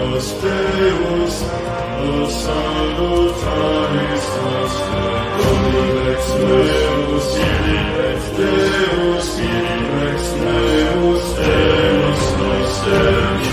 Deus, Deus, nos salutaris nostra. Dominex meus, Dominex Deus, Dominex meus, Deus, nos Deus,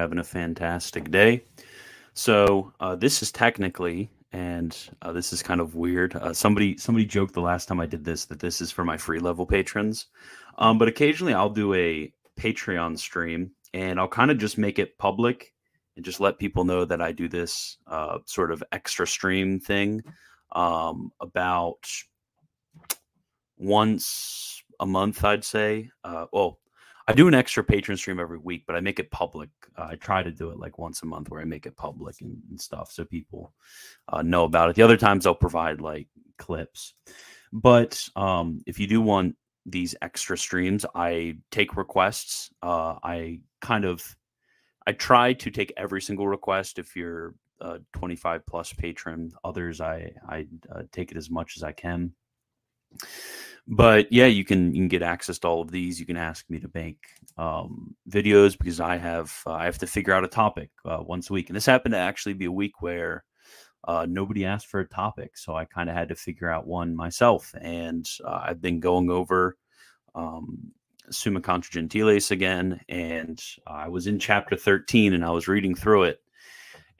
having a fantastic day. So, uh, this is technically, and uh, this is kind of weird. Uh, somebody somebody joked the last time I did this that this is for my free level patrons, um, but occasionally I'll do a Patreon stream, and I'll kind of just make it public and just let people know that I do this uh, sort of extra stream thing um, about once a month, I'd say. Uh, well, I do an extra patron stream every week, but I make it public. Uh, I try to do it like once a month where I make it public and, and stuff so people uh, know about it. The other times I'll provide like clips. But um, if you do want these extra streams, I take requests. Uh, I kind of I try to take every single request. If you're a 25 plus patron, others I I uh, take it as much as I can but yeah you can you can get access to all of these. You can ask me to make um, videos because i have uh, i have to figure out a topic uh, once a week. And this happened to actually be a week where uh, nobody asked for a topic so i kind of had to figure out one myself. And uh, i've been going over um, summa contra gentiles again and i was in chapter 13 and i was reading through it.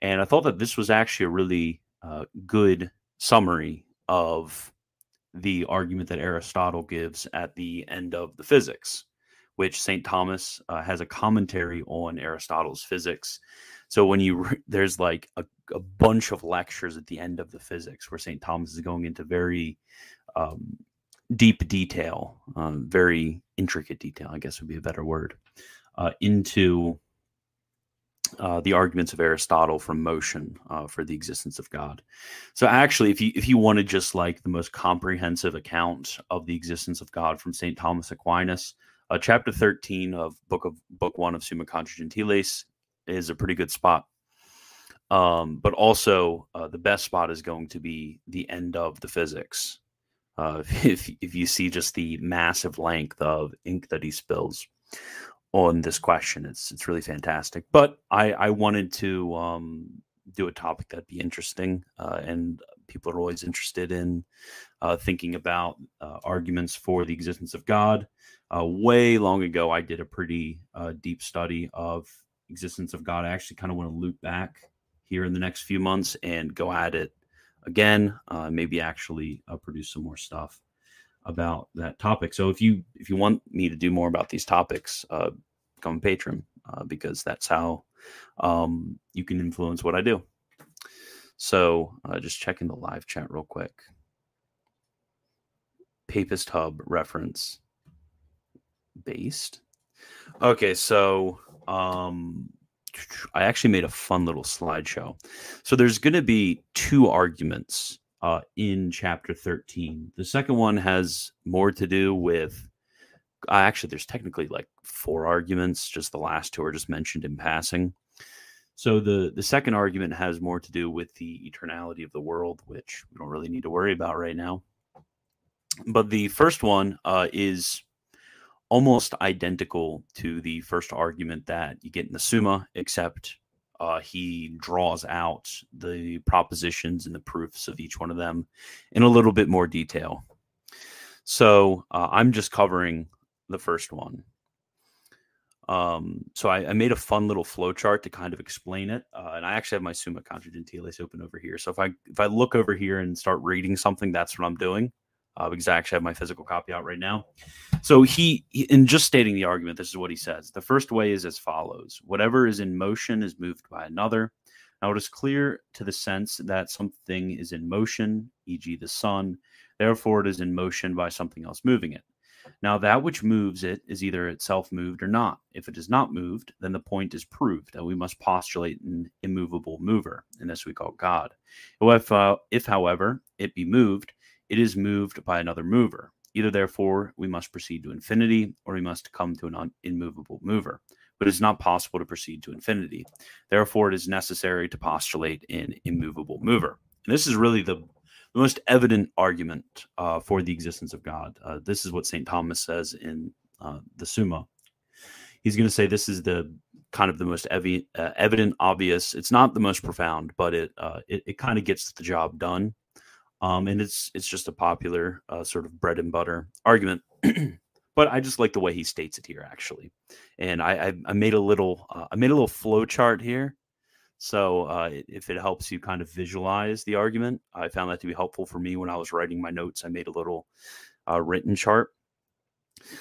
And i thought that this was actually a really uh, good summary of the argument that Aristotle gives at the end of the physics, which St. Thomas uh, has a commentary on Aristotle's physics. So when you re- there's like a, a bunch of lectures at the end of the physics where St. Thomas is going into very um, deep detail, um, very intricate detail, I guess would be a better word, uh, into uh, the arguments of Aristotle from motion uh, for the existence of God. So actually, if you if you wanted just like the most comprehensive account of the existence of God from Saint Thomas Aquinas, uh, chapter thirteen of book of book one of Summa Contra Gentiles is a pretty good spot. Um, but also, uh, the best spot is going to be the end of the physics. Uh, if if you see just the massive length of ink that he spills on this question. It's it's really fantastic. But I I wanted to um, do a topic that'd be interesting, uh, and people are always interested in uh, thinking about uh, arguments for the existence of God. Uh, way long ago, I did a pretty uh, deep study of existence of God. I actually kind of want to loop back here in the next few months and go at it again. Uh, maybe actually produce some more stuff about that topic. So if you if you want me to do more about these topics, uh, become a patron uh, because that's how um, you can influence what I do. So uh, just checking the live chat real quick. Papist Hub reference based. Okay, so um, I actually made a fun little slideshow. So there's going to be two arguments uh, in chapter 13. The second one has more to do with, uh, actually, there's technically like four arguments. Just the last two are just mentioned in passing. So the the second argument has more to do with the eternality of the world, which we don't really need to worry about right now. But the first one uh, is almost identical to the first argument that you get in the Summa, except uh, he draws out the propositions and the proofs of each one of them in a little bit more detail. So uh, I'm just covering the first one. Um, so I, I, made a fun little flow chart to kind of explain it, uh, and I actually have my Summa Contra Gentiles open over here. So if I if I look over here and start reading something, that's what I'm doing. Uh, because I actually have my physical copy out right now. So he, in just stating the argument, this is what he says. The first way is as follows: whatever is in motion is moved by another. Now it is clear to the sense that something is in motion, e.g., the sun. Therefore, it is in motion by something else moving it. Now, that which moves it is either itself moved or not. If it is not moved, then the point is proved, and we must postulate an immovable mover, and this we call God. If, uh, if, however, it be moved, it is moved by another mover. Either, therefore, we must proceed to infinity, or we must come to an un- immovable mover. But it is not possible to proceed to infinity. Therefore, it is necessary to postulate an immovable mover. And this is really the the most evident argument uh, for the existence of God. Uh, this is what St. Thomas says in uh, the Summa. He's going to say this is the kind of the most evi- uh, evident, obvious. It's not the most profound, but it uh, it, it kind of gets the job done. Um, and it's it's just a popular uh, sort of bread and butter argument. but I just like the way he states it here, actually. And I, I, I made a little I made a little flow chart here so uh, if it helps you kind of visualize the argument, I found that to be helpful for me when I was writing my notes. I made a little uh, written chart.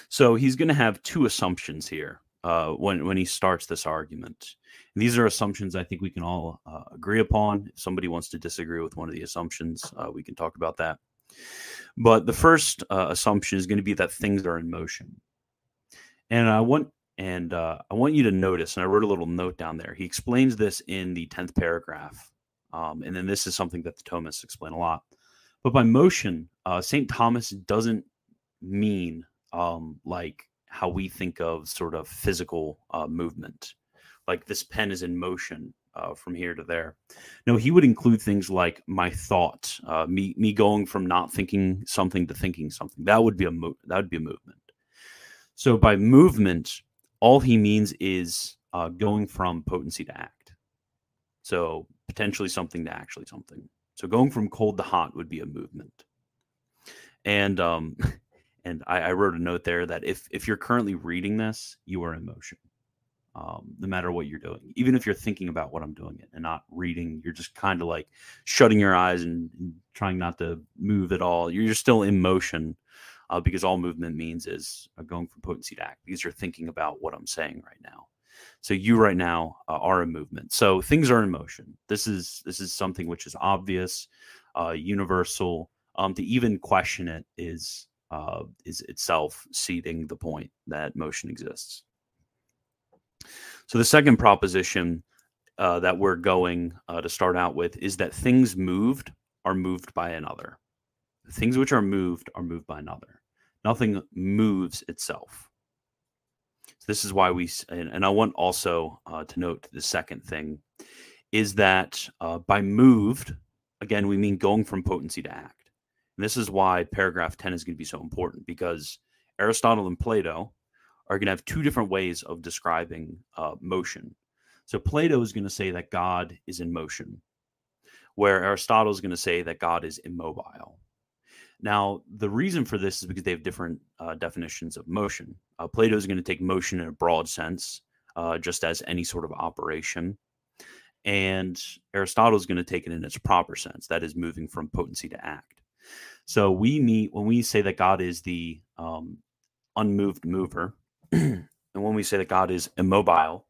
So he's going to have two assumptions here uh, when when he starts this argument. And these are assumptions I think we can all uh, agree upon. If somebody wants to disagree with one of the assumptions, uh, we can talk about that. But the first uh, assumption is going to be that things are in motion. And I want and uh, I want you to notice, and I wrote a little note down there. He explains this in the 10th paragraph. Um, and then this is something that the Thomists explain a lot. But by motion, uh, St. Thomas doesn't mean um, like how we think of sort of physical uh, movement, like this pen is in motion uh, from here to there. No, he would include things like my thought, uh, me me going from not thinking something to thinking something. That would be a mo- that would be a movement. So by movement, all he means is uh, going from potency to act. So potentially something to actually something. So going from cold to hot would be a movement. And um, and I, I wrote a note there that if if you're currently reading this, you are in motion. Um, no matter what you're doing, even if you're thinking about what I'm doing it and not reading, you're just kind of like shutting your eyes and, and, trying not to move at all. You're still in motion uh, because all movement means is uh, going from potency to act because you're thinking about what I'm saying right now. So you right now uh, are a movement. So things are in motion. This is this is something which is obvious, uh, universal. Um, to even question it is uh, is itself ceding the point that motion exists. So the second proposition uh, that we're going uh, to start out with is that things moved are moved by another. Things which are moved are moved by another nothing moves itself. So this is why we, and, and I want also uh, to note the second thing is that uh, by moved, again, we mean going from potency to act. And this is why paragraph 10 is going to be so important because Aristotle and Plato are going to have two different ways of describing uh, motion. So Plato is going to say that God is in motion, where Aristotle is going to say that God is immobile. Now, the reason for this is because they have different uh, definitions of motion. Uh, Plato is going to take motion in a broad sense, uh, just as any sort of operation. And Aristotle is going to take it in its proper sense, that is, moving from potency to act. So we meet when we say that God is the um, unmoved mover, and when we say that God is immobile,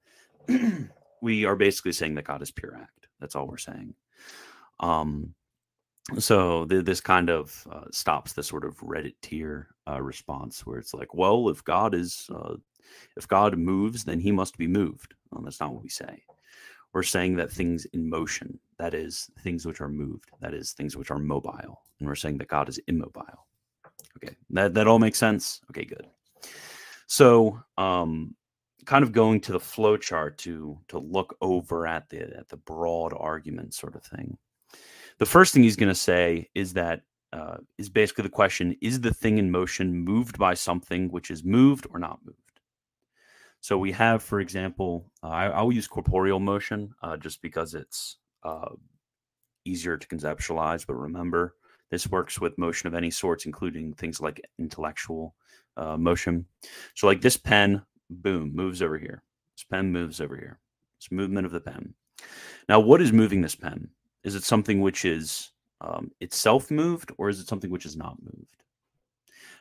we are basically saying that God is pure act. That's all we're saying. Um, so th- this kind of uh, stops the sort of Reddit tier uh, response where it's like, well, if God is, uh, if God moves, then he must be moved. Well, that's not what we say. We're saying that things in motion, that is, things which are moved, that is, things which are mobile, and we're saying that God is immobile. Okay, that that all makes sense. Okay, good. So, um, kind of going to the flow chart to to look over at the at the broad argument sort of thing the first thing he's going to say is that uh, is basically the question is the thing in motion moved by something which is moved or not moved so we have for example uh, I, will use corporeal motion uh, just because it's uh, easier to conceptualize but remember this works with motion of any sorts including things like intellectual uh, motion. So like this pen boom moves over here. This pen moves over here. It's movement of the pen. Now what is moving this pen? Is it something which is um, itself moved, or is it something which is not moved?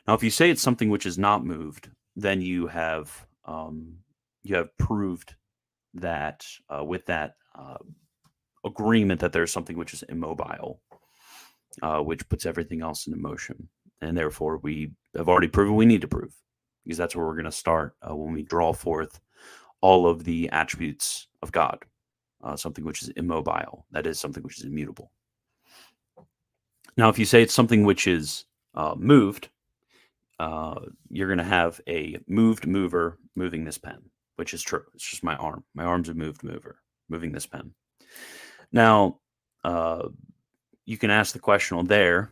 Now, if you say it's something which is not moved, then you have um, you have proved that uh, with that uh, agreement that there's something which is immobile, uh, which puts everything else into motion, and therefore we have already proven we need to prove because that's where we're going to start uh, when we draw forth all of the attributes of God, uh, something which is immobile, that is something which is immutable. Now, if you say it's something which is uh, moved, uh, you're going to have a moved mover moving this pen, which is true. It's just my arm. My arm's a moved mover moving this pen. Now, uh, you can ask the question on there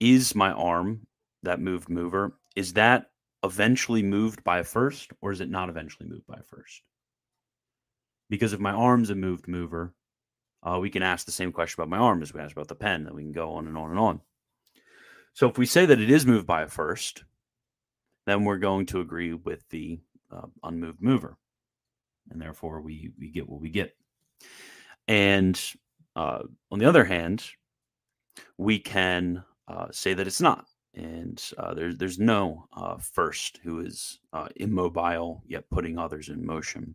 is my arm that moved mover? Is that eventually moved by a first, or is it not eventually moved by a first? Because if my arm's a moved mover, uh, we can ask the same question about my arm as we asked about the pen, and we can go on and on and on. So if we say that it is moved by a first, then we're going to agree with the uh, unmoved mover, and therefore we we get what we get. And uh, on the other hand, we can uh, say that it's not, and uh, there's there's no uh, first who is uh, immobile yet putting others in motion.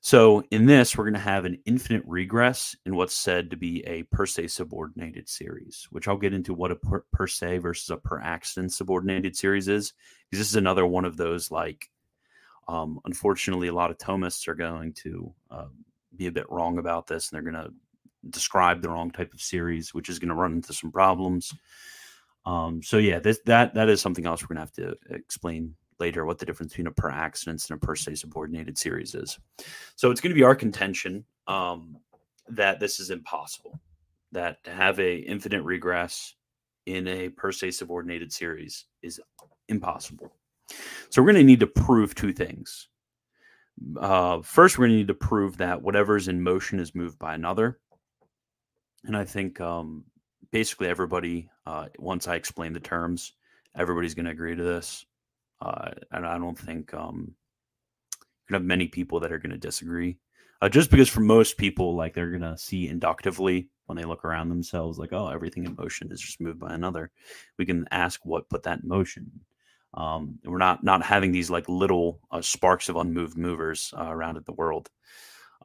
So in this, we're going to have an infinite regress in what's said to be a per se subordinated series, which I'll get into what a per, per se versus a per accident subordinated series is, because this is another one of those like, um, unfortunately, a lot of Thomists are going to uh, be a bit wrong about this, and they're going to describe the wrong type of series, which is going to run into some problems. Um, so yeah, this, that that is something else we're going to have to explain later what the difference between a per accidens and a per se subordinated series is. So it's going to be our contention um, that this is impossible. That to have a infinite regress in a per se subordinated series is impossible. So we're going to need to prove two things. Uh, first, we're going to need to prove that whatever is in motion is moved by another. And I think um, basically everybody, uh, once I explain the terms, everybody's going to agree to this. Uh, and I don't think um, you have many people that are going to disagree. Uh, just because for most people, like they're going to see inductively when they look around themselves, like, oh, everything in motion is just moved by another. We can ask what put that in motion. Um, we're not not having these like little uh, sparks of unmoved movers uh, around in the world,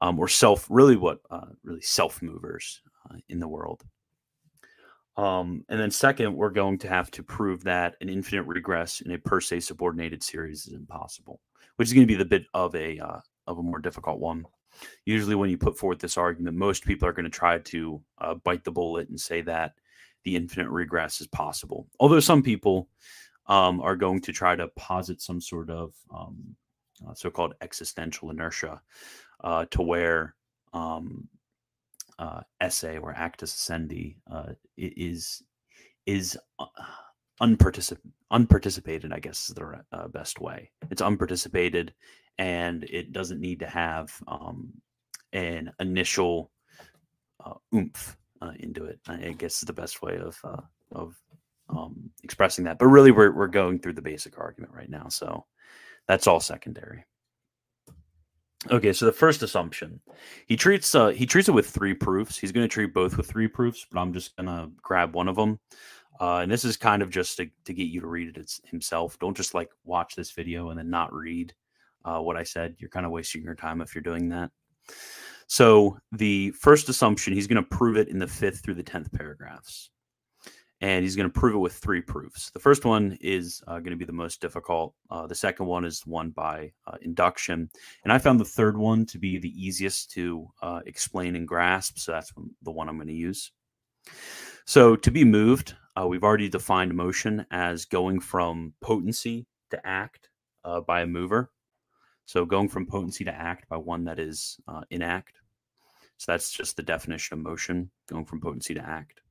um, or self really what uh, really self movers uh, in the world. Um, and then second, we're going to have to prove that an infinite regress in a per se subordinated series is impossible, which is going to be the bit of a uh, of a more difficult one. Usually, when you put forth this argument, most people are going to try to uh, bite the bullet and say that the infinite regress is possible. Although some people um, are going to try to posit some sort of um, uh, so-called existential inertia uh, to where um, uh, esse or actus essendi uh, is is uh, unparticip- unparticipated. I guess is the uh, best way. It's unparticipated, and it doesn't need to have um, an initial uh, oomph uh, into it. I guess is the best way of of um, expressing that. But really, we're we're going through the basic argument right now, so that's all secondary. Okay, so the first assumption, he treats uh, he treats it with three proofs. He's going to treat both with three proofs, but I'm just going to grab one of them. Uh, and this is kind of just to, to get you to read it himself. Don't just like watch this video and then not read uh, what I said. You're kind of wasting your time if you're doing that. So the first assumption, he's going to prove it in the fifth through the tenth paragraphs and he's going to prove it with three proofs. The first one is uh, going to be the most difficult. Uh, the second one is one by uh, induction, and I found the third one to be the easiest to uh, explain and grasp. So that's the one I'm going to use. So to be moved, uh, we've already defined motion as going from potency to act uh, by a mover. So going from potency to act by one that is in act. So that's just the definition of motion, going from potency to act.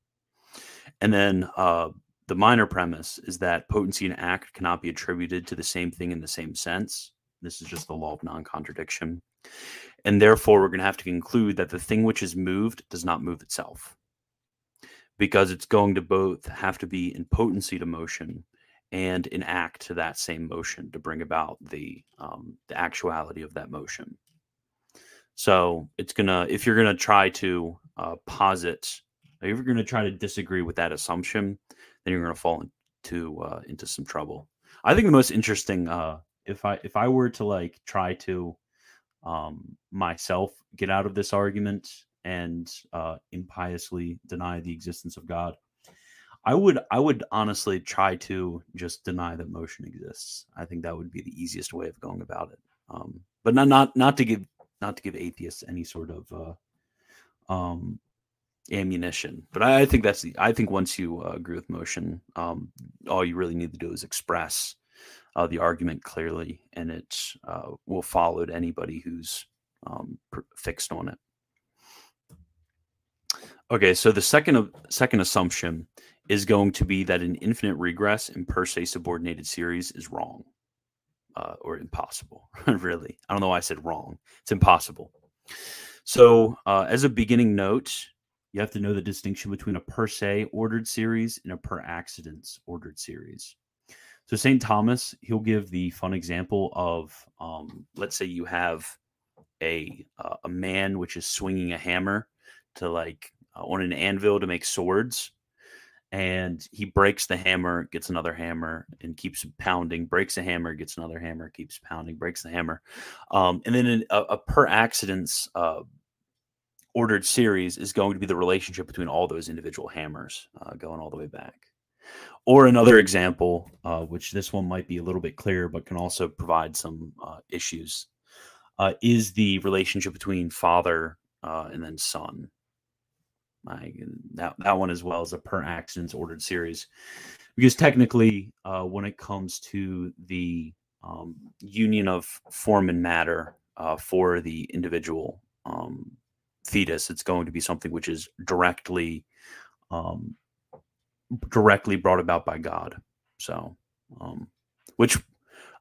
And then uh, the minor premise is that potency and act cannot be attributed to the same thing in the same sense. This is just the law of non contradiction. And therefore, we're going to have to conclude that the thing which is moved does not move itself because it's going to both have to be in potency to motion and in act to that same motion to bring about the um, the actuality of that motion. So it's gonna if you're gonna try to uh, posit if you're going to try to disagree with that assumption, then you're going to fall into uh, into some trouble. I think the most interesting, uh, if I if I were to like try to um, myself get out of this argument and uh, impiously deny the existence of God, I would I would honestly try to just deny that motion exists. I think that would be the easiest way of going about it. Um, but not not not to give not to give atheists any sort of uh, um, ammunition. But I, I, think that's the I think once you uh, agree with motion, um, all you really need to do is express uh, the argument clearly, and it uh, will follow to anybody who's um, fixed on it. Okay, so the second second assumption is going to be that an infinite regress in per se subordinated series is wrong uh, or impossible. really, I don't know why I said wrong. It's impossible. So, uh, as a beginning note, you have to know the distinction between a per se ordered series and a per accidens ordered series. So, St. Thomas, he'll give the fun example of, um, let's say you have a uh, a man which is swinging a hammer to like uh, on an anvil to make swords and he breaks the hammer, gets another hammer, and keeps pounding. Breaks a hammer, gets another hammer, keeps pounding. Breaks the hammer, um, and then a, a per accidens uh, ordered series is going to be the relationship between all those individual hammers, uh, going all the way back. Or another example, uh, which this one might be a little bit clearer, but can also provide some uh, issues, uh, is the relationship between father uh, and then son. I, that that one as well as a per accidens ordered series, because technically, uh, when it comes to the um, union of form and matter for the individual um, fetus, it's going to be something which is directly um, directly brought about by God. So, um, which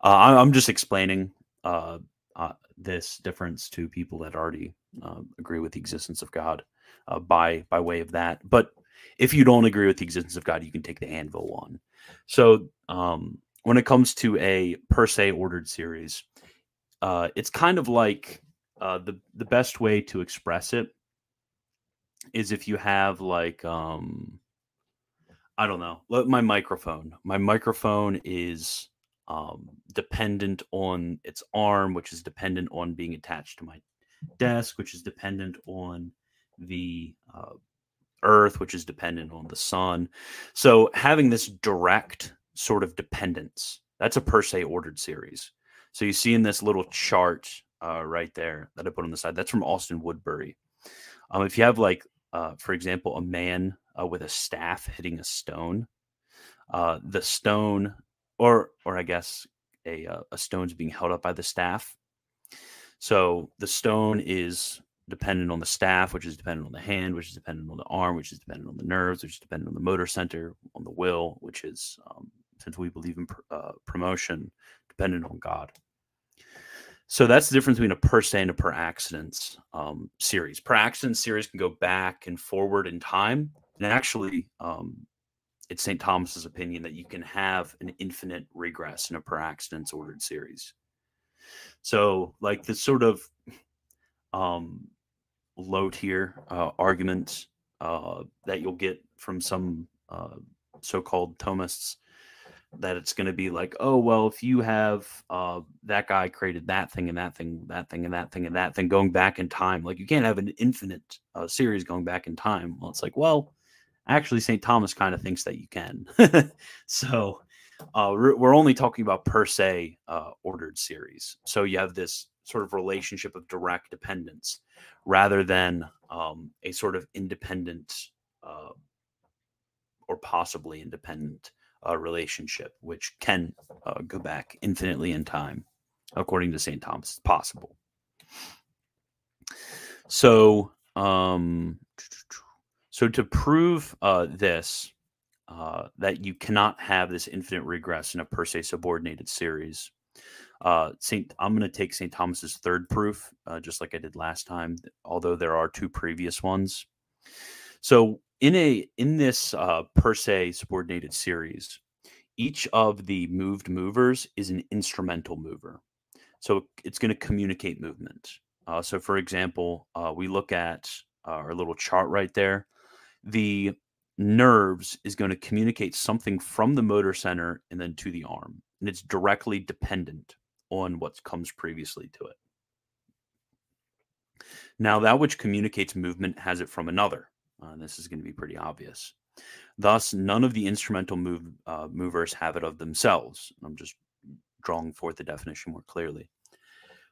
uh, I'm just explaining uh, uh, this difference to people that already uh, agree with the existence of God uh, by by way of that. But if you don't agree with the existence of God, you can take the anvil one. So um, when it comes to a per se ordered series, uh, it's kind of like uh, the the best way to express it is if you have like um, I don't know my microphone. My microphone is um, dependent on its arm, which is dependent on being attached to my desk, which is dependent on the uh, earth, which is dependent on the sun. So having this direct sort of dependence, that's a per se ordered series. So you see in this little chart uh, right there that I put on the side, that's from Austin Woodbury. Um, if you have like, uh, for example, a man uh, with a staff hitting a stone, uh, the stone, or or I guess a uh, a stone's being held up by the staff. So the stone is dependent on the staff, which is dependent on the hand, which is dependent on the arm, which is dependent on the nerves, which is dependent on the motor center, on the will, which is, um, since we believe in pr- uh, premotion, dependent on God. So that's the difference between a per se and a per accidens um, series. Per accident series can go back and forward in time. And actually, um, it's St. Thomas's opinion that you can have an infinite regress in a per accidens ordered series. So, like the sort of um, low tier uh, arguments uh, that you'll get from some uh, so-called Thomists that it's going to be like, oh well, if you have uh, that guy created that thing and that thing, that thing and that thing and that thing going back in time, like you can't have an infinite uh, series going back in time. Well, it's like, well, actually, St. Thomas kind of thinks that you can. so uh, we're only talking about per se uh, ordered series. So you have this sort of relationship of direct dependence rather than um, a sort of independent uh, or possibly independent uh, relationship, which can uh, go back infinitely in time, according to St. Thomas. It's possible. So, um, so to prove uh, this, uh, that you cannot have this infinite regress in a per se subordinated series, uh, Saint, I'm going to take Saint Thomas's third proof, uh, just like I did last time. Although there are two previous ones. So in a in this uh, per se subordinated series, each of the moved movers is an instrumental mover. So it's going to communicate movement. Uh, so for example, uh, we look at uh, our little chart right there. The nerves is going to communicate something from the motor center and then to the arm. And it's directly dependent on what comes previously to it. Now, that which communicates movement has it from another. Uh, this is going to be pretty obvious. Thus, none of the instrumental move, uh, movers have it of themselves. I'm just drawing forth the definition more clearly.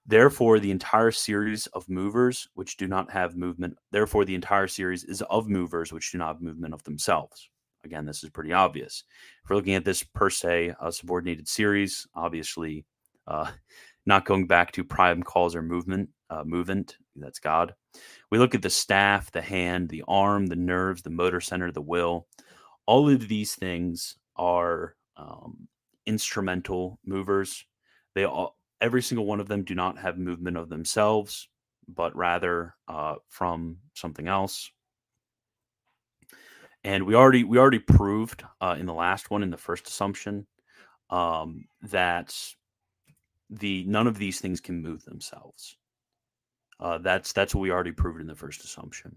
Therefore, the entire series of movers which do not have movement, therefore, the entire series is of movers which do not have movement of themselves. Again, this is pretty obvious. If we're looking at this per se, a subordinated series, obviously uh, not going back to prime cause or movement, uh, movement, that's God. We look at the staff, the hand, the arm, the nerves, the motor center, the will. All of these things are um, instrumental movers. They all, every single one of them do not have movement of themselves, but rather uh, from something else. And we already we already proved uh, in the last one in the first assumption um, that the none of these things can move themselves. Uh, that's that's what we already proved in the first assumption.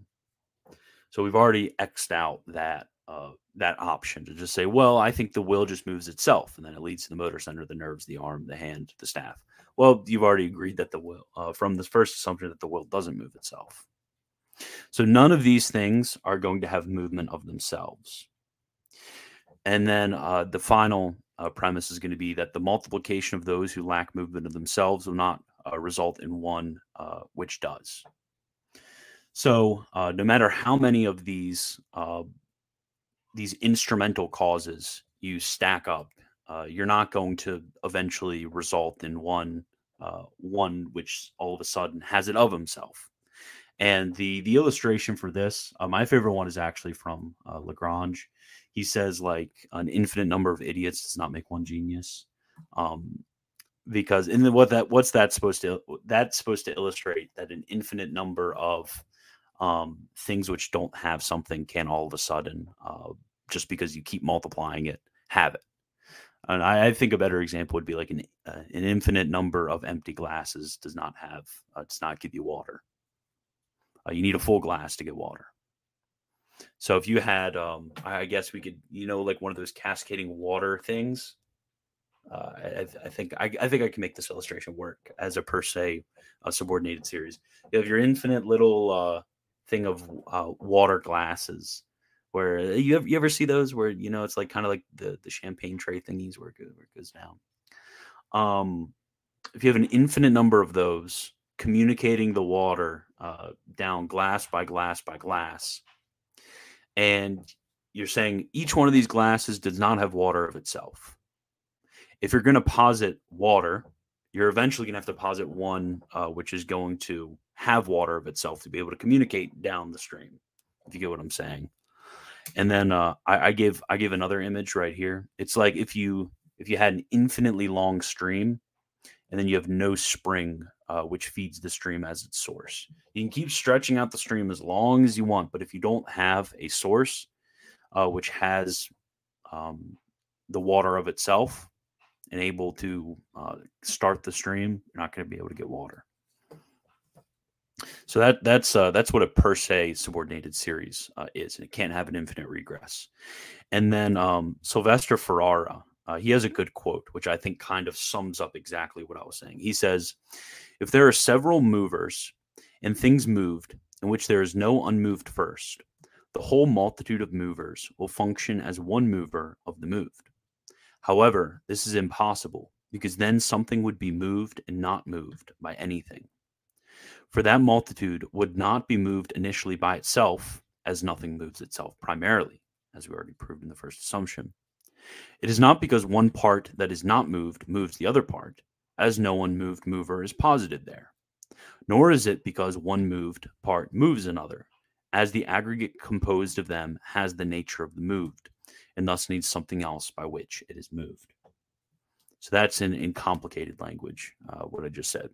So we've already xed out that uh, that option to just say, well, I think the will just moves itself, and then it leads to the motor center, the nerves, the arm, the hand, the staff. Well, you've already agreed that the will, uh, from the first assumption, that the will doesn't move itself. So none of these things are going to have movement of themselves. And then uh, the final uh, premise is going to be that the multiplication of those who lack movement of themselves will not uh, result in one uh, which does. So uh, no matter how many of these uh, these instrumental causes you stack up, you're not going to eventually result in one one which all of a sudden has it of himself. And the the illustration for this, uh, my favorite one is actually from uh, Lagrange. He says like an infinite number of idiots does not make one genius, um, because in the, what that what's that supposed to that's supposed to illustrate that an infinite number of um, things which don't have something can all of a sudden uh, just because you keep multiplying it have it. And I, I think a better example would be like an uh, an infinite number of empty glasses does not have uh, does not give you water uh, you need a full glass to get water. So if you had, um, I guess we could, you know, like one of those cascading water things. Uh, I, I, think I, I, think I can make this illustration work as a per se a subordinated series. You have your infinite little uh, thing of uh, water glasses, where uh, you ever, you ever see those where you know it's like kind of like the the champagne tray thingies where it, goes, where it goes down. Um, if you have an infinite number of those, communicating the water uh, down glass by glass by glass. And you're saying each one of these glasses does not have water of itself. If you're going to posit water, you're eventually going to have to posit one uh, which is going to have water of itself to be able to communicate down the stream. If you get what I'm saying. And then uh, I, I give I give another image right here. It's like if you if you had an infinitely long stream and then you have no spring uh, which feeds the stream as its source. You can keep stretching out the stream as long as you want, but if you don't have a source uh, which has um, the water of itself and able to uh, start the stream, you're not going to be able to get water. So that that's uh, that's what a per se subordinated series uh, is. It can't have an infinite regress. And then um, Silvestre Ferrara, uh, he has a good quote, which I think kind of sums up exactly what I was saying. He says, If there are several movers and things moved in which there is no unmoved first, the whole multitude of movers will function as one mover of the moved. However, this is impossible because then something would be moved and not moved by anything. For that multitude would not be moved initially by itself, as nothing moves itself primarily, as we already proved in the first assumption it is not because one part that is not moved moves the other part, as no unmoved mover is posited there. Nor is it because one moved part moves another, as the aggregate composed of them has the nature of the moved, and thus needs something else by which it is moved. So that's in, in complicated language, uh, what I just said.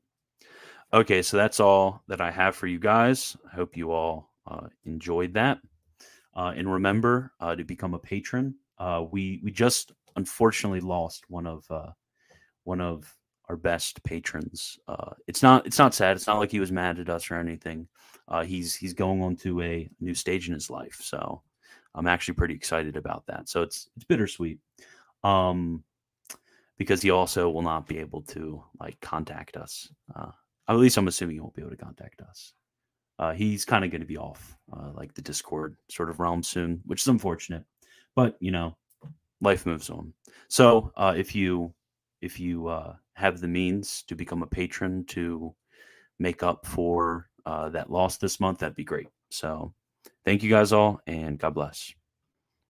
Okay, so that's all that I have for you guys. I hope you all uh, enjoyed that. Uh, and remember uh, to become a patron uh, we we just unfortunately lost one of uh, one of our best patrons. It's not it's not sad. It's not like he was mad at us or anything. He's he's going on to a new stage in his life. So I'm actually pretty excited about that. So it's it's bittersweet. Um, because he also will not be able to like contact us. Uh, at least I'm assuming he won't be able to contact us. Uh, he's kind of going to be off uh, like the Discord sort of realm soon, which is unfortunate. But you know, life moves on. So uh, if you if you uh, have the means to become a patron to make up for uh, that loss this month, that'd be great. So thank you guys all, and God bless.